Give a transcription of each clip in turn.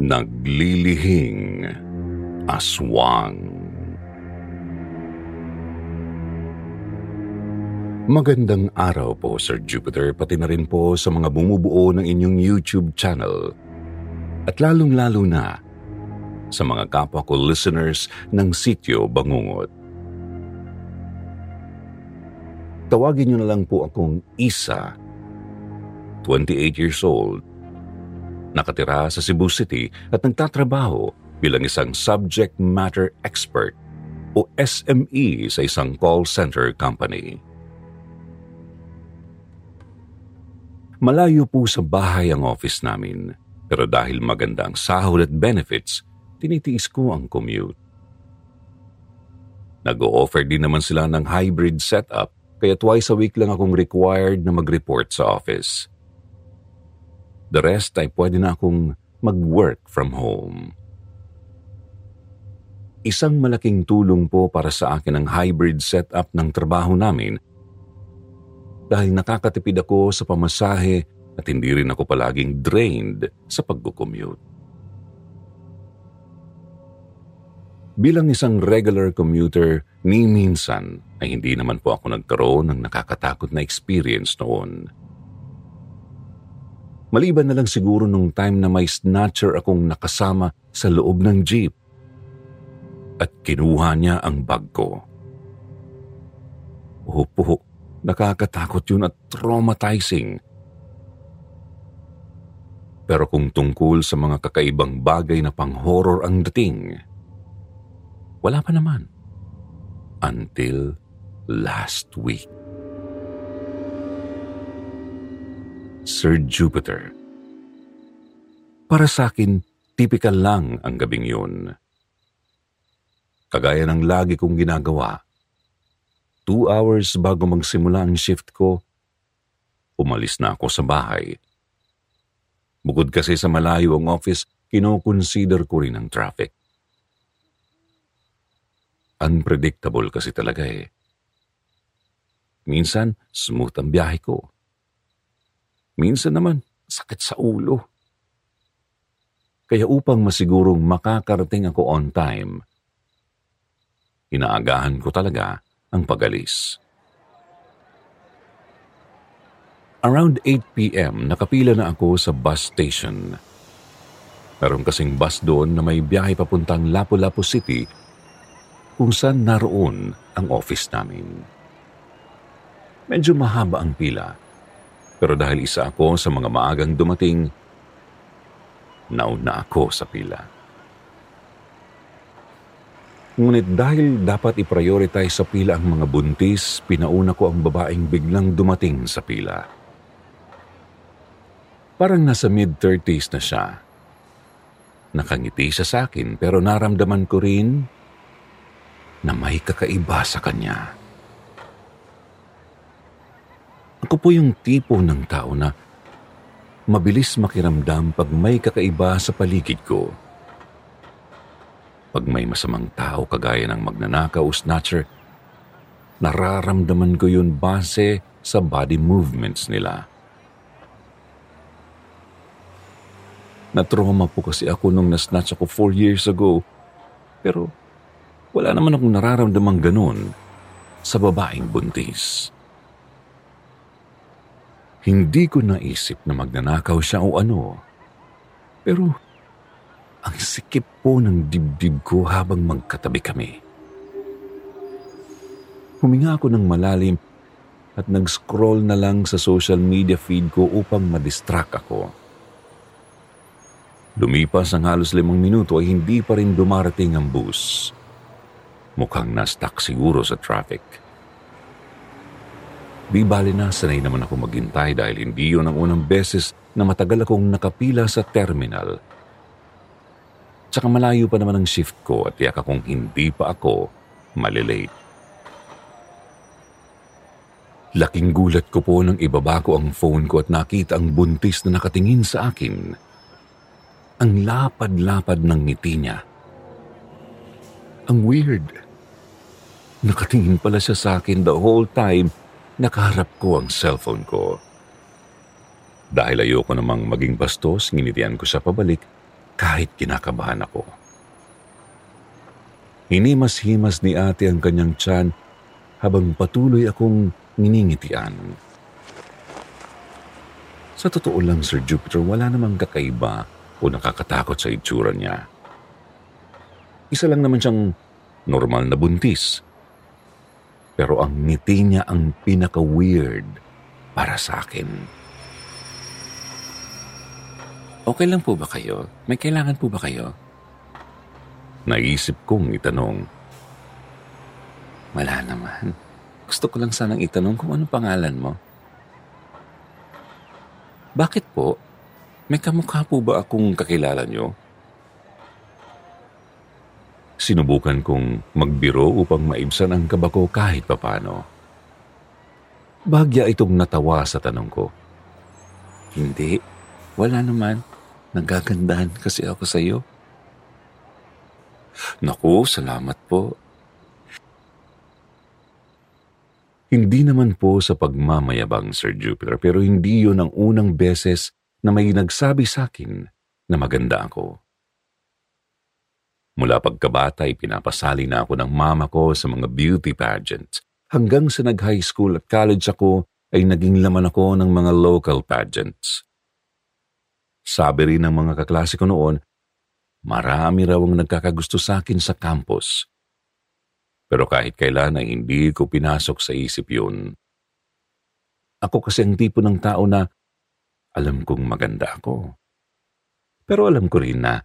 Naglilihing Aswang Magandang araw po Sir Jupiter pati na rin po sa mga bumubuo ng inyong YouTube channel at lalong-lalo na sa mga kapwa ko listeners ng Sityo Bangungot. Tawagin niyo na lang po akong Isa, 28 years old, nakatira sa Cebu City at nagtatrabaho bilang isang subject matter expert o SME sa isang call center company. Malayo po sa bahay ang office namin, pero dahil maganda ang sahod at benefits, tinitiis ko ang commute. Nag-o-offer din naman sila ng hybrid setup kaya twice a week lang akong required na mag-report sa office. The rest ay pwede na akong mag-work from home. Isang malaking tulong po para sa akin ang hybrid setup ng trabaho namin dahil nakakatipid ako sa pamasahe at hindi rin ako palaging drained sa pag-commute. Bilang isang regular commuter, ni minsan ay hindi naman po ako nagkaroon ng nakakatakot na experience noon. Maliban na lang siguro nung time na may snatcher akong nakasama sa loob ng jeep at kinuha niya ang bag ko. Opo, nakakatakot yun at traumatizing. Pero kung tungkol sa mga kakaibang bagay na pang-horror ang dating, wala pa naman. Until last week. Sir Jupiter. Para sa akin, typical lang ang gabing yun. Kagaya ng lagi kong ginagawa, two hours bago magsimula ang shift ko, umalis na ako sa bahay. Bukod kasi sa malayo ang office, kinoconsider ko rin ang traffic. Unpredictable kasi talaga eh. Minsan, smooth ang biyahe ko. Minsan naman, sakit sa ulo. Kaya upang masigurong makakarating ako on time, inaagahan ko talaga ang pagalis. Around 8 p.m., nakapila na ako sa bus station. Meron kasing bus doon na may biyahe papuntang Lapu-Lapu City kung saan naroon ang office namin. Medyo mahaba ang pila, pero dahil isa ako sa mga maagang dumating, nauna ako sa pila. Ngunit dahil dapat i-prioritize sa pila ang mga buntis, pinauna ko ang babaeng biglang dumating sa pila. Parang nasa mid-30s na siya. Nakangiti siya sa akin pero naramdaman ko rin na may kakaiba sa kanya. Ako po yung tipo ng tao na mabilis makiramdam pag may kakaiba sa paligid ko. Pag may masamang tao kagaya ng magnanakaw o snatcher, nararamdaman ko yun base sa body movements nila. Natroma po kasi ako nung nasnatch ako four years ago. Pero wala naman akong nararamdamang ganun sa babaeng buntis. Hindi ko naisip na magnanakaw siya o ano. Pero ang sikip po ng dibdib ko habang magkatabi kami. Huminga ako ng malalim at nag-scroll na lang sa social media feed ko upang madistract ako. Lumipas ang halos limang minuto ay hindi pa rin dumarating ang bus. Mukhang na-stuck siguro sa traffic. Di bali na sanay naman ako maghintay dahil hindi yun ang unang beses na matagal akong nakapila sa terminal. Tsaka malayo pa naman ang shift ko at tiyak akong hindi pa ako malilate. Laking gulat ko po nang ibaba ko ang phone ko at nakita ang buntis na nakatingin sa akin. Ang lapad-lapad ng ngiti niya. Ang weird. Nakatingin pala siya sa akin the whole time nakaharap ko ang cellphone ko. Dahil ayoko namang maging bastos, nginitian ko siya pabalik kahit kinakabahan ako. Hinimas-himas ni ate ang kanyang tiyan habang patuloy akong nginingitian. Sa totoo lang, Sir Jupiter, wala namang kakaiba o nakakatakot sa itsura niya. Isa lang naman siyang normal na buntis. Pero ang ngiti niya ang pinaka-weird para sa akin. Okay lang po ba kayo? May kailangan po ba kayo? Naisip kong itanong. Wala naman. Gusto ko lang sanang itanong kung ano pangalan mo. Bakit po? May kamukha po ba akong kakilala nyo? Sinubukan kong magbiro upang maibsan ang kaba ko kahit papano. Bagya itong natawa sa tanong ko. Hindi, wala naman. Nagagandahan kasi ako sa iyo. Naku, salamat po. Hindi naman po sa pagmamayabang, Sir Jupiter, pero hindi yun ang unang beses na may nagsabi sa akin na maganda ako. Mula pagkabata ay pinapasali na ako ng mama ko sa mga beauty pageants. Hanggang sa nag-high school at college ako ay naging laman ako ng mga local pageants. Sabi rin ng mga kaklase ko noon, marami raw ang nagkakagusto sa akin sa campus. Pero kahit kailan ay hindi ko pinasok sa isip yun. Ako kasi ang tipo ng tao na alam kong maganda ako. Pero alam ko rin na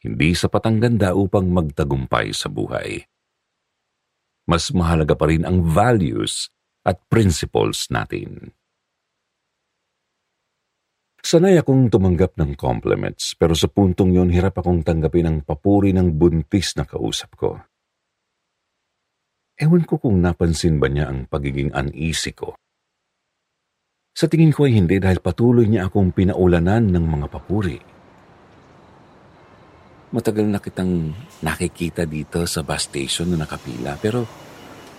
hindi sapat ang ganda upang magtagumpay sa buhay. Mas mahalaga pa rin ang values at principles natin. Sanay akong tumanggap ng compliments pero sa puntong yon hirap akong tanggapin ang papuri ng buntis na kausap ko. Ewan ko kung napansin ba niya ang pagiging uneasy ko. Sa tingin ko ay hindi dahil patuloy niya akong pinaulanan ng mga papuri. Matagal na kitang nakikita dito sa bus station na nakapila pero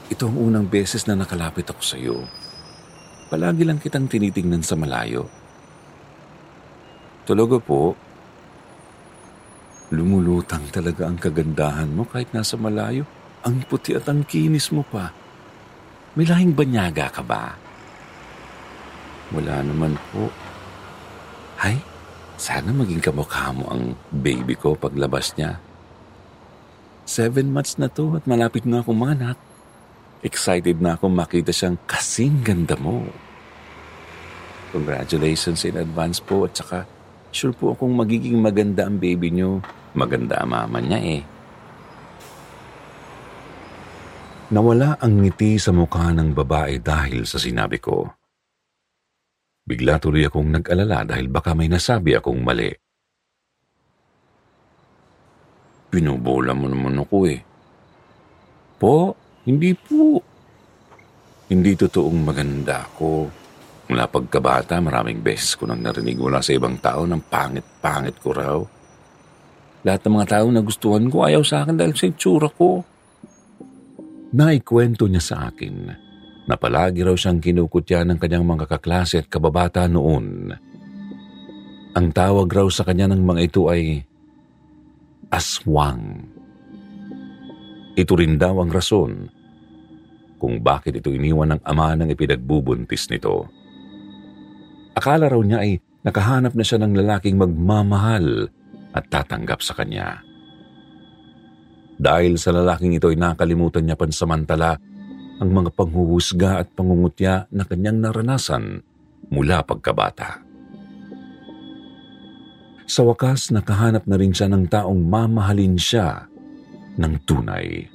ito ang unang beses na nakalapit ako sa iyo. Palagi lang kitang tinitingnan sa malayo. Tulogo po, lumulutang talaga ang kagandahan mo kahit nasa malayo. Ang puti at ang kinis mo pa. May lahing banyaga ka ba? Wala naman po. Hay, sana maging kamukha mo ang baby ko paglabas niya. Seven months na to at malapit na akong manak. Excited na akong makita siyang kasing ganda mo. Congratulations in advance po at saka sure po akong magiging maganda ang baby niyo. Maganda ang mama niya eh. Nawala ang ngiti sa mukha ng babae dahil sa sinabi ko. Bigla tuloy akong nag-alala dahil baka may nasabi akong mali. Pinubola mo naman ako eh. Po, hindi po. Hindi totoong maganda ako. Mula pagkabata, maraming beses ko nang narinig mula sa ibang tao ng pangit-pangit ko raw. Lahat ng mga tao na gustuhan ko ayaw sa akin dahil sa itsura ko. Naikwento niya sa akin na palagi raw siyang kinukutya ng kanyang mga kaklase at kababata noon. Ang tawag raw sa kanya ng mga ito ay aswang. Ito rin daw ang rason kung bakit ito iniwan ng ama ng ipinagbubuntis nito. Akala raw niya ay nakahanap na siya ng lalaking magmamahal at tatanggap sa kanya. Dahil sa lalaking ito ay nakalimutan niya pansamantala ang mga panghuhusga at pangungutya na kanyang naranasan mula pagkabata. Sa wakas, nakahanap na rin siya ng taong mamahalin siya ng tunay.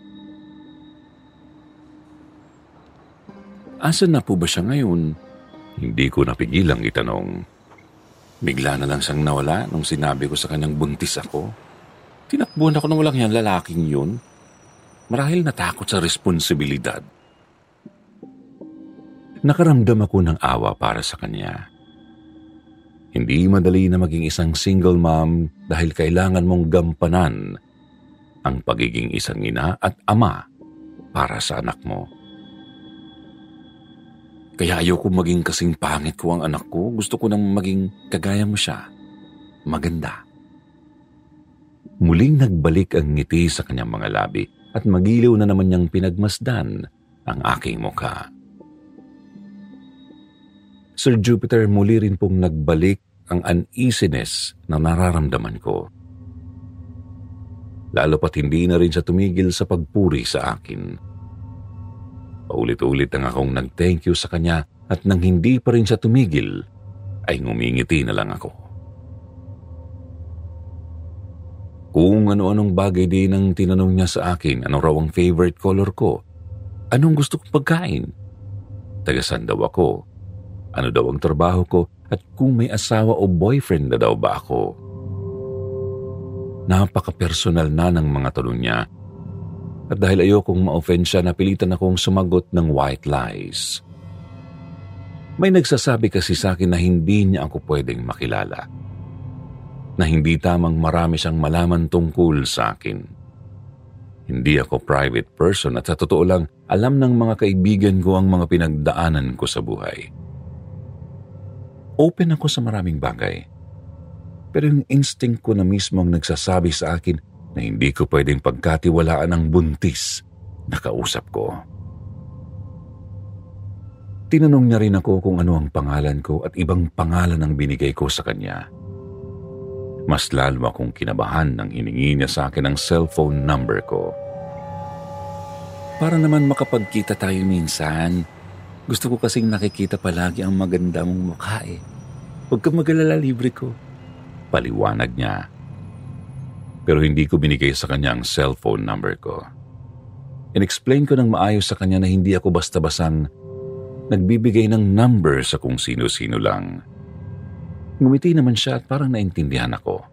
Asan na po ba siya ngayon? Hindi ko napigilang itanong. Bigla na lang siyang nawala nung sinabi ko sa kanyang buntis ako. Tinakbuhan ako ng walang yan lalaking yun. Marahil natakot sa responsibilidad. Nakaramdam ako ng awa para sa kanya. Hindi madali na maging isang single mom dahil kailangan mong gampanan ang pagiging isang ina at ama para sa anak mo. Kaya ayoko maging kasing pangit ko ang anak ko. Gusto ko nang maging kagaya mo siya. Maganda. Muling nagbalik ang ngiti sa kanyang mga labi at magiliw na naman niyang pinagmasdan ang aking mukha. Sir Jupiter, muli rin pong nagbalik ang uneasiness na nararamdaman ko. Lalo pat hindi na rin siya tumigil sa pagpuri sa akin. Paulit-ulit ang akong nag-thank you sa kanya at nang hindi pa rin siya tumigil, ay ngumingiti na lang ako. Kung ano-anong bagay din ang tinanong niya sa akin, ano raw ang favorite color ko, anong gusto kong pagkain, tagasan daw ako, ano daw ang trabaho ko, at kung may asawa o boyfriend na daw ba ako. Napaka-personal na ng mga tanong niya at dahil ayokong ma-offend siya, napilitan akong sumagot ng white lies. May nagsasabi kasi sa akin na hindi niya ako pwedeng makilala. Na hindi tamang marami siyang malaman tungkol sa akin. Hindi ako private person at sa totoo lang, alam ng mga kaibigan ko ang mga pinagdaanan ko sa buhay. Open ako sa maraming bagay. Pero yung instinct ko na mismo ang nagsasabi sa akin na hindi ko pwedeng pagkatiwalaan ang buntis na kausap ko. Tinanong niya rin ako kung ano ang pangalan ko at ibang pangalan ang binigay ko sa kanya. Mas lalo akong kinabahan nang hiningi niya sa akin ang cellphone number ko. Para naman makapagkita tayo minsan, gusto ko kasing nakikita palagi ang maganda mong mukha eh. Huwag kang magalala libre ko. Paliwanag niya pero hindi ko binigay sa kanya ang cellphone number ko. In-explain ko ng maayos sa kanya na hindi ako basta-basang nagbibigay ng number sa kung sino-sino lang. Ngumiti naman siya at parang naintindihan ako.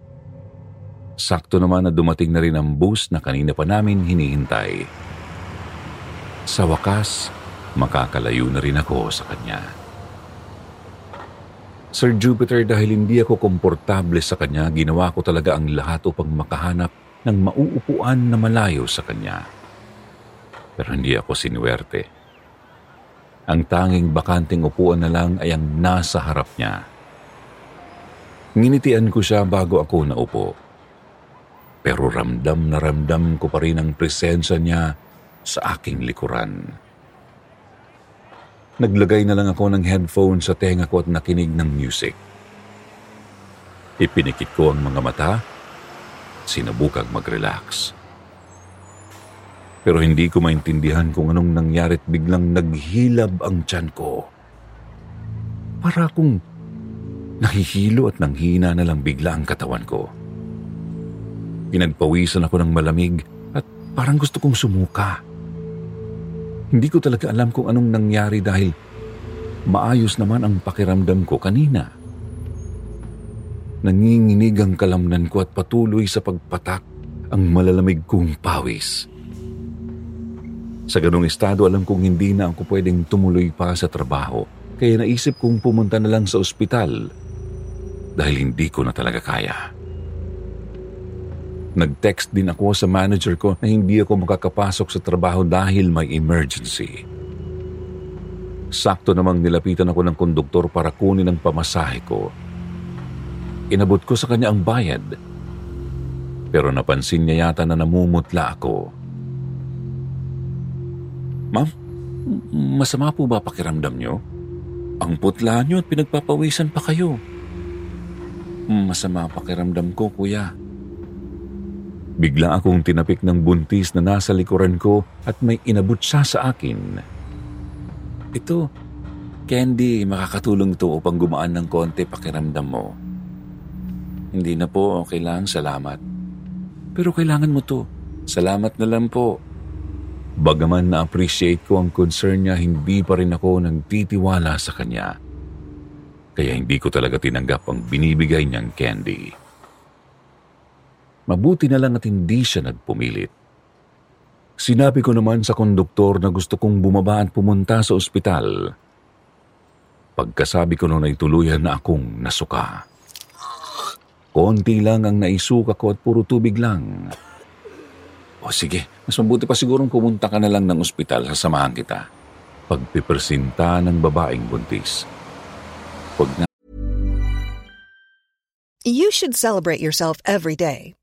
Sakto naman na dumating na rin ang bus na kanina pa namin hinihintay. Sa wakas, makakalayo na rin ako sa kanya. Sir Jupiter dahil hindi ako komportable sa kanya, ginawa ko talaga ang lahat upang makahanap ng mauupuan na malayo sa kanya. Pero hindi ako sinuwerte. Ang tanging bakanting upuan na lang ay ang nasa harap niya. Nginitian ko siya bago ako naupo. Pero ramdam na ramdam ko pa rin ang presensya niya sa aking likuran. Naglagay na lang ako ng headphone sa tenga ko at nakinig ng music. Ipinikit ko ang mga mata, sinubukang mag-relax. Pero hindi ko maintindihan kung anong nangyari at biglang naghilab ang tiyan ko. Para akong nahihilo at nanghina na lang bigla ang katawan ko. Pinagpawisan ako ng malamig at parang gusto kong sumuka. Hindi ko talaga alam kung anong nangyari dahil maayos naman ang pakiramdam ko kanina. Nanginginig ang kalamnan ko at patuloy sa pagpatak ang malalamig kong pawis. Sa ganong estado, alam kong hindi na ako pwedeng tumuloy pa sa trabaho, kaya naisip kong pumunta na lang sa ospital dahil hindi ko na talaga kaya. Nag-text din ako sa manager ko na hindi ako makakapasok sa trabaho dahil may emergency. Sakto namang nilapitan ako ng konduktor para kunin ang pamasahe ko. Inabot ko sa kanya ang bayad. Pero napansin niya yata na namumutla ako. Ma'am, masama po ba pakiramdam niyo? Ang putla niyo at pinagpapawisan pa kayo. Masama pakiramdam ko, kuya. Bigla akong tinapik ng buntis na nasa likuran ko at may inabot siya sa akin. Ito, candy, makakatulong to upang gumaan ng konti pakiramdam mo. Hindi na po, okay lang, salamat. Pero kailangan mo to. Salamat na lang po. Bagaman na-appreciate ko ang concern niya, hindi pa rin ako nagtitiwala sa kanya. Kaya hindi ko talaga tinanggap ang binibigay niyang candy. Mabuti na lang at hindi siya nagpumilit. Sinabi ko naman sa konduktor na gusto kong bumaba at pumunta sa ospital. Pagkasabi ko noon ay tuluyan na akong nasuka. Konti lang ang naisuka ko at puro tubig lang. O sige, mas mabuti pa sigurong pumunta ka na lang ng ospital, sasamahan kita. Pagpipersinta ng babaeng buntis. Huwag na. You should celebrate yourself every day,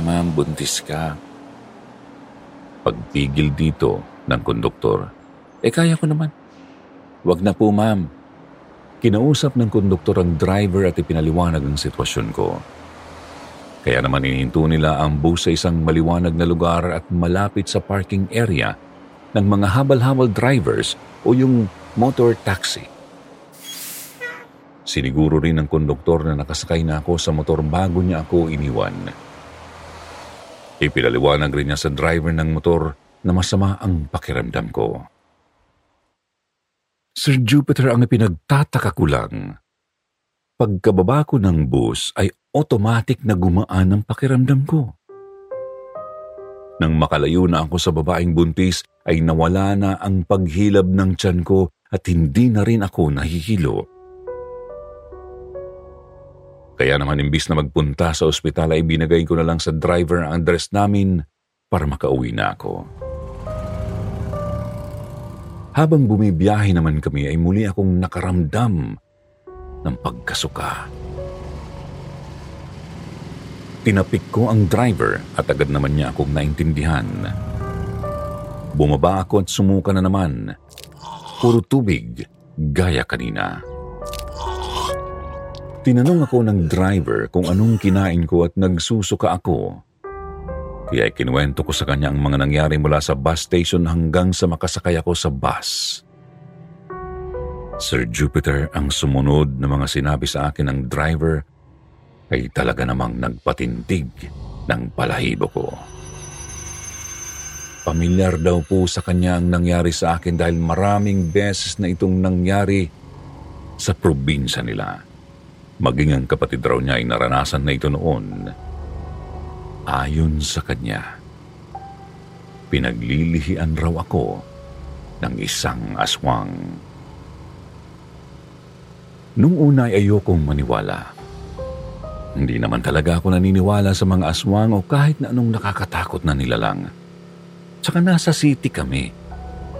Ma'am, buntis ka. Pagtigil dito ng konduktor, eh kaya ko naman. Wag na po ma'am. Kinausap ng konduktor ang driver at ipinaliwanag ang sitwasyon ko. Kaya naman inihinto nila ang bus sa isang maliwanag na lugar at malapit sa parking area ng mga habal-habal drivers o yung motor taxi. Siniguro rin ng konduktor na nakasakay na ako sa motor bago niya ako iniwan. Ipinaliwanag rin niya sa driver ng motor na masama ang pakiramdam ko. Sir Jupiter ang pinagtataka ko lang. Pagkababa ko ng bus ay automatic na gumaan ang pakiramdam ko. Nang makalayo na ako sa babaeng buntis ay nawala na ang paghilab ng tiyan ko at hindi na rin ako nahihilo. Kaya naman imbis na magpunta sa ospital ay binagay ko na lang sa driver ang address namin para makauwi na ako. Habang bumibiyahe naman kami ay muli akong nakaramdam ng pagkasuka. Tinapik ko ang driver at agad naman niya akong naintindihan. Bumaba ako at sumuka na naman. Puro tubig, gaya kanina. Tinanong ako ng driver kung anong kinain ko at nagsusuka ako. Kaya kinuwento ko sa kanya ang mga nangyari mula sa bus station hanggang sa makasakay ako sa bus. Sir Jupiter ang sumunod na mga sinabi sa akin ng driver ay talaga namang nagpatindig ng palahibo ko. Pamilyar daw po sa kanya ang nangyari sa akin dahil maraming beses na itong nangyari sa probinsya nila. Maging ang kapatid raw niya ay naranasan na ito noon Ayon sa kanya, pinaglilihian raw ako ng isang aswang. Nung una ay ayokong maniwala. Hindi naman talaga ako naniniwala sa mga aswang o kahit na anong nakakatakot na nilalang. Tsaka nasa city kami,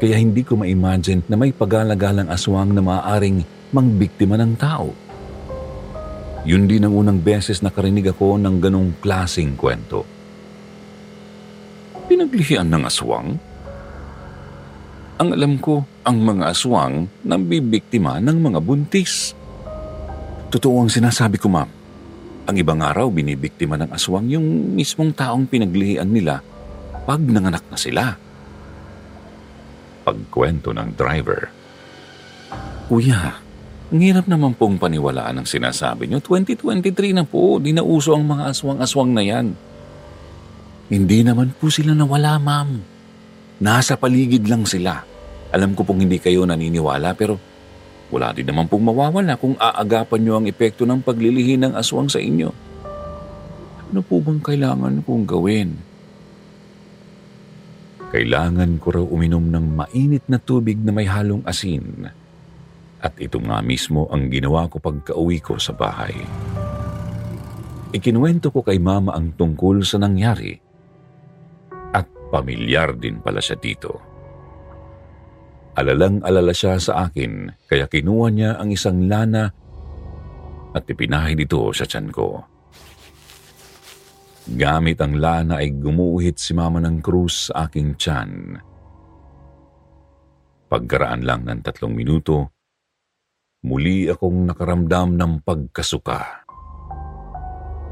kaya hindi ko ma-imagine na may pagalagalang aswang na maaaring mangbiktima ng tao. Yun din ang unang beses nakarinig ako ng ganong klasing kwento. Pinaglihian ng aswang? Ang alam ko, ang mga aswang nang bibiktima ng mga buntis. Totoo ang sinasabi ko, ma'am. Ang ibang araw, binibiktima ng aswang yung mismong taong pinaglihian nila pag nanganak na sila. Pagkwento ng driver. Kuya, ang hirap naman pong paniwalaan ang sinasabi nyo. 2023 na po, di na uso ang mga aswang-aswang na yan. Hindi naman po sila nawala, ma'am. Nasa paligid lang sila. Alam ko pong hindi kayo naniniwala pero wala din naman pong mawawala kung aagapan nyo ang epekto ng paglilihi ng aswang sa inyo. Ano po bang kailangan kong gawin? Kailangan ko raw uminom ng mainit na tubig na may halong asin. At ito nga mismo ang ginawa ko pagka-uwi ko sa bahay. Ikinuwento ko kay mama ang tungkol sa nangyari. At pamilyar din pala siya dito. Alalang-alala siya sa akin kaya kinuha niya ang isang lana at ipinahin ito sa tiyan ko. Gamit ang lana ay gumuhit si mama ng krus sa aking tiyan. Pagkaraan lang ng tatlong minuto, muli akong nakaramdam ng pagkasuka.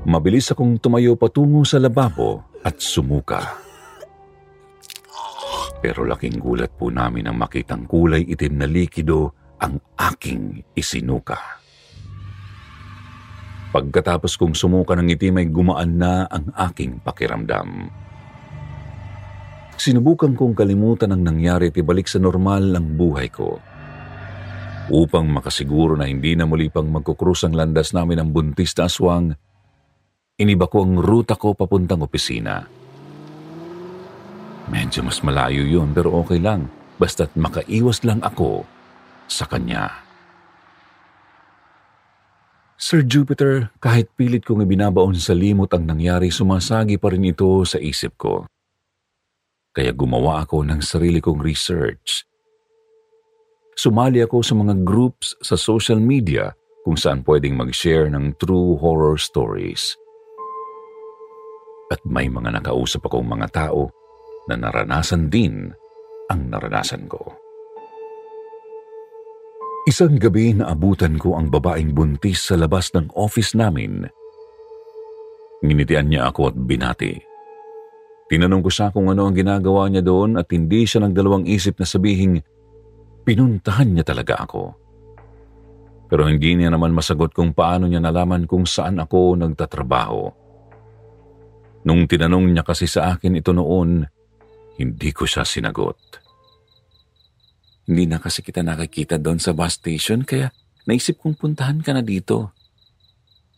Mabilis akong tumayo patungo sa lababo at sumuka. Pero laking gulat po namin ang makitang kulay itim na likido ang aking isinuka. Pagkatapos kong sumuka ng itim ay gumaan na ang aking pakiramdam. Sinubukan kong kalimutan ang nangyari at ibalik sa normal ang buhay ko. Upang makasiguro na hindi na muli pang magkukrus ang landas namin ang buntis na aswang, iniba ko ang ruta ko papuntang opisina. Medyo mas malayo yun pero okay lang basta't makaiwas lang ako sa kanya. Sir Jupiter, kahit pilit kong ibinabaon sa limot ang nangyari, sumasagi pa rin ito sa isip ko. Kaya gumawa ako ng sarili kong research. Sumali ako sa mga groups sa social media kung saan pwedeng mag-share ng true horror stories at may mga nakausap akong mga tao na naranasan din ang naranasan ko. Isang gabi na abutan ko ang babaeng buntis sa labas ng office namin. Nginitian niya ako at binati. Tinanong ko siya kung ano ang ginagawa niya doon at hindi siya nagdalawang isip na sabihing pinuntahan niya talaga ako. Pero hindi niya naman masagot kung paano niya nalaman kung saan ako nagtatrabaho. Nung tinanong niya kasi sa akin ito noon, hindi ko siya sinagot. Hindi na kasi kita nakikita doon sa bus station kaya naisip kong puntahan ka na dito.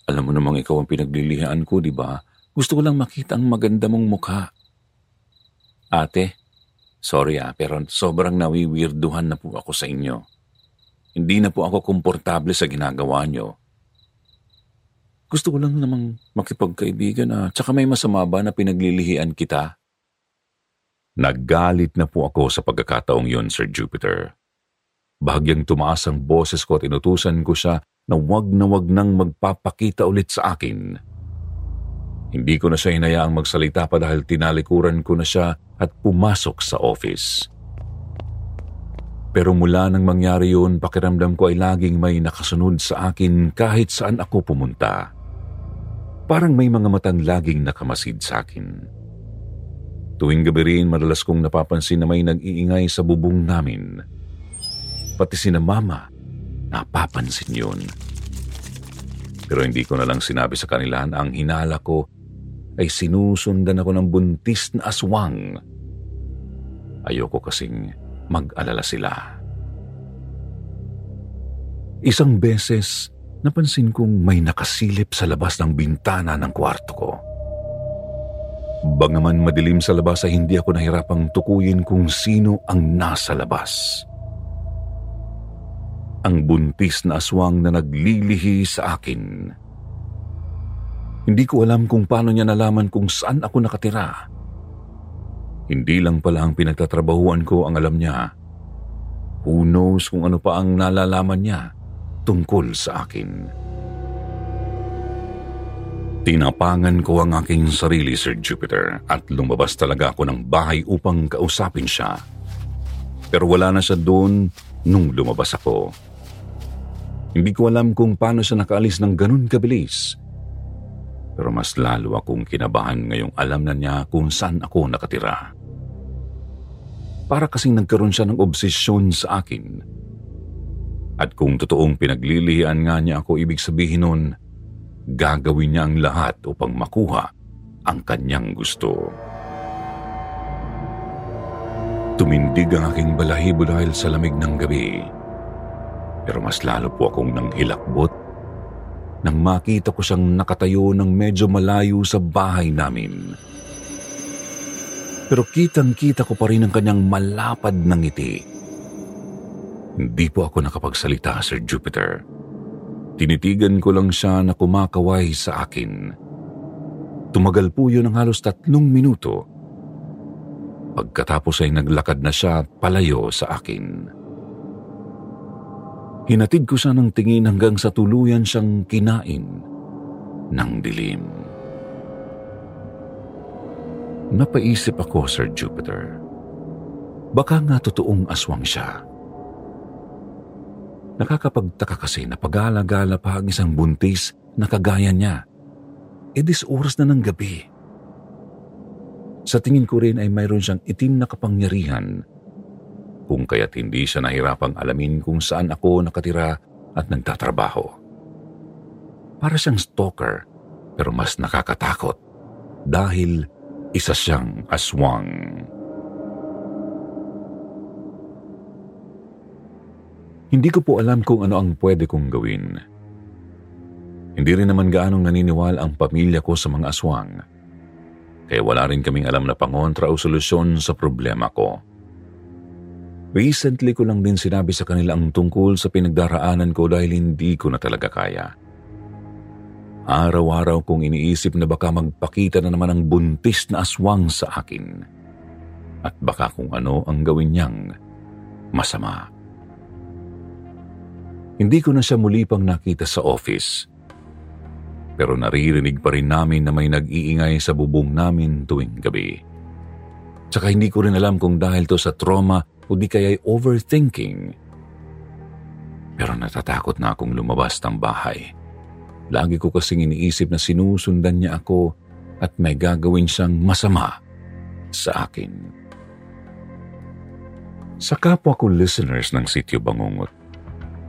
Alam mo namang ikaw ang pinaglilihaan ko, di ba? Gusto ko lang makita ang maganda mong mukha. Ate, sorry ah, pero sobrang nawiwirduhan na po ako sa inyo. Hindi na po ako komportable sa ginagawa niyo. Gusto ko lang namang makipagkaibigan na tsaka may masama ba na pinaglilihian kita? Naggalit na po ako sa pagkakataong yon, Sir Jupiter. Bahagyang tumaas ang boses ko at inutusan ko siya na wag na wag nang magpapakita ulit sa akin. Hindi ko na siya hinayaang magsalita pa dahil tinalikuran ko na siya at pumasok sa office. Pero mula nang mangyari yun, pakiramdam ko ay laging may nakasunod sa akin kahit saan ako pumunta. Parang may mga matang laging nakamasid sa akin. Tuwing gabi rin, madalas kong napapansin na may nag-iingay sa bubong namin. Pati si na mama, napapansin yun. Pero hindi ko na lang sinabi sa kanila ang hinala ko ay sinusundan ako ng buntis na aswang. Ayoko kasing mag-alala sila. Isang beses, napansin kong may nakasilip sa labas ng bintana ng kwarto ko. Bangaman madilim sa labas ay hindi ako nahirapang tukuyin kung sino ang nasa labas. Ang buntis na aswang na naglilihi sa akin. Hindi ko alam kung paano niya nalaman kung saan ako nakatira. Hindi lang pala ang pinagtatrabahuan ko ang alam niya. Who knows kung ano pa ang nalalaman niya tungkol sa akin. Tinapangan ko ang aking sarili, Sir Jupiter, at lumabas talaga ako ng bahay upang kausapin siya. Pero wala na siya doon nung lumabas ako. Hindi ko alam kung paano siya nakaalis ng ganun kabilis. Pero mas lalo akong kinabahan ngayong alam na niya kung saan ako nakatira. Para kasing nagkaroon siya ng obsesyon sa akin at kung totoong pinaglilihian nga niya ako, ibig sabihin nun, gagawin niya ang lahat upang makuha ang kanyang gusto. Tumindig ang aking balahibo dahil sa lamig ng gabi. Pero mas lalo po akong nang hilakbot nang makita ko siyang nakatayo ng medyo malayo sa bahay namin. Pero kitang-kita ko pa rin ang kanyang malapad na ngiti. Hindi po ako nakapagsalita, Sir Jupiter. Tinitigan ko lang siya na kumakaway sa akin. Tumagal po yun ng halos tatlong minuto. Pagkatapos ay naglakad na siya palayo sa akin. Hinatid ko siya ng tingin hanggang sa tuluyan siyang kinain ng dilim. Napaisip ako, Sir Jupiter. Baka nga totoong aswang siya. Nakakapagtaka kasi na pag-alagala pa ang isang buntis na kagaya niya. E dis oras na ng gabi. Sa tingin ko rin ay mayroon siyang itim na kapangyarihan kung kaya't hindi siya nahirapang alamin kung saan ako nakatira at nagtatrabaho. Para siyang stalker pero mas nakakatakot dahil isa siyang aswang. Hindi ko po alam kung ano ang pwede kong gawin. Hindi rin naman gaanong naniniwala ang pamilya ko sa mga aswang. Kaya wala rin kaming alam na pangontra o solusyon sa problema ko. Recently ko lang din sinabi sa kanila ang tungkol sa pinagdaraanan ko dahil hindi ko na talaga kaya. Araw-araw kong iniisip na baka magpakita na naman ang buntis na aswang sa akin. At baka kung ano ang gawin niyang masama. Hindi ko na siya muli pang nakita sa office. Pero naririnig pa rin namin na may nag-iingay sa bubong namin tuwing gabi. Tsaka hindi ko rin alam kung dahil to sa trauma o di kaya'y overthinking. Pero natatakot na akong lumabas ng bahay Lagi ko kasing iniisip na sinusundan niya ako at may gagawin siyang masama sa akin. Sa kapwa ko listeners ng Sityo Bangungot,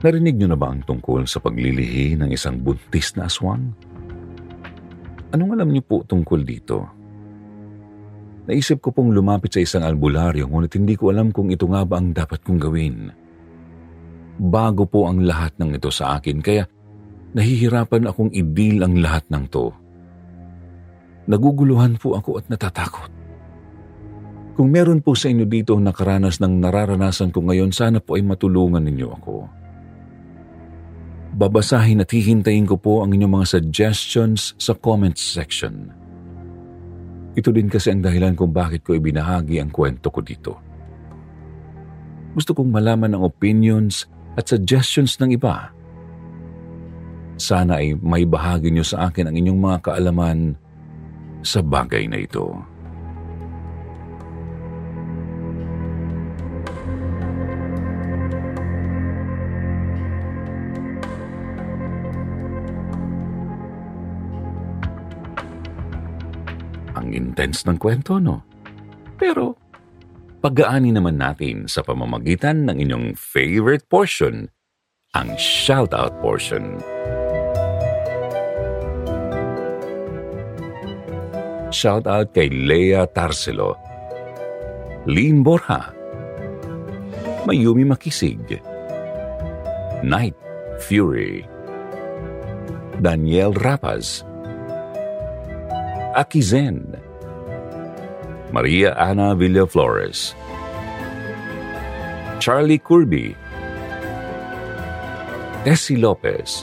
narinig niyo na ba ang tungkol sa paglilihi ng isang buntis na aswang? Anong alam niyo po tungkol dito? Naisip ko pong lumapit sa isang albularyo ngunit hindi ko alam kung ito nga ba ang dapat kong gawin. Bago po ang lahat ng ito sa akin kaya Nahihirapan akong i-deal ang lahat ng to. Naguguluhan po ako at natatakot. Kung meron po sa inyo dito nakaranas ng nararanasan ko ngayon, sana po ay matulungan ninyo ako. Babasahin at hihintayin ko po ang inyong mga suggestions sa comments section. Ito din kasi ang dahilan kung bakit ko ibinahagi ang kwento ko dito. Gusto kong malaman ang opinions at suggestions ng iba sana ay may bahagi niyo sa akin ang inyong mga kaalaman sa bagay na ito. Intense ng kwento, no? Pero, pag-aani naman natin sa pamamagitan ng inyong favorite portion, ang shoutout portion. Shout out kay Lea Tarselo, Lynn Borja, Mayumi Makisig, Night Fury, Daniel Rapaz, Akizen, Maria Ana Villaflores, Charlie Kirby, Tessie Lopez,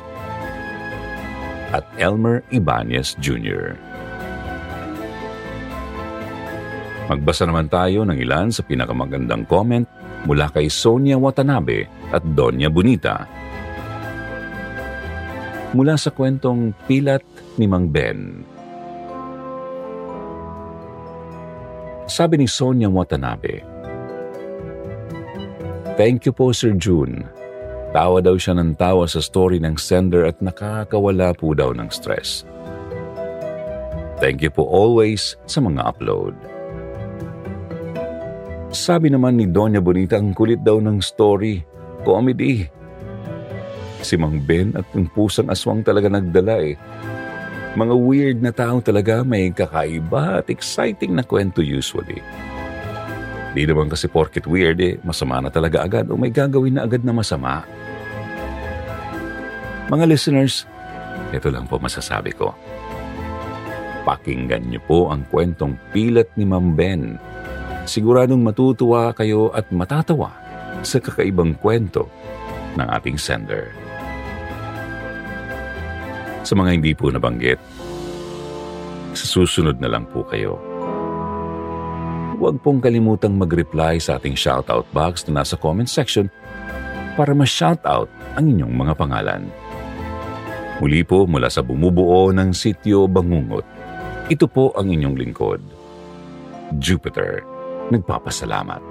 at Elmer Ibanez Jr. Magbasa naman tayo ng ilan sa pinakamagandang comment mula kay Sonia Watanabe at Donya Bonita. Mula sa kwentong Pilat ni Mang Ben. Sabi ni Sonia Watanabe, Thank you po Sir June. Tawa daw siya ng tawa sa story ng sender at nakakawala po daw ng stress. Thank you po always sa mga upload. Sabi naman ni Doña Bonita ang kulit daw ng story. Comedy. Si Mang Ben at ang pusang aswang talaga nagdala eh. Mga weird na tao talaga may kakaiba at exciting na kwento usually. Di naman kasi porket weird eh, masama na talaga agad o may gagawin na agad na masama. Mga listeners, ito lang po masasabi ko. Pakinggan niyo po ang kwentong pilat ni Mang Ben Siguradong matutuwa kayo at matatawa sa kakaibang kwento ng ating sender. Sa mga hindi po nabanggit, sa susunod na lang po kayo. Huwag pong kalimutang mag-reply sa ating shoutout box na nasa comment section para ma-shoutout ang inyong mga pangalan. Muli po mula sa bumubuo ng sityo Bangungot, ito po ang inyong lingkod. Jupiter, nagpapasalamat.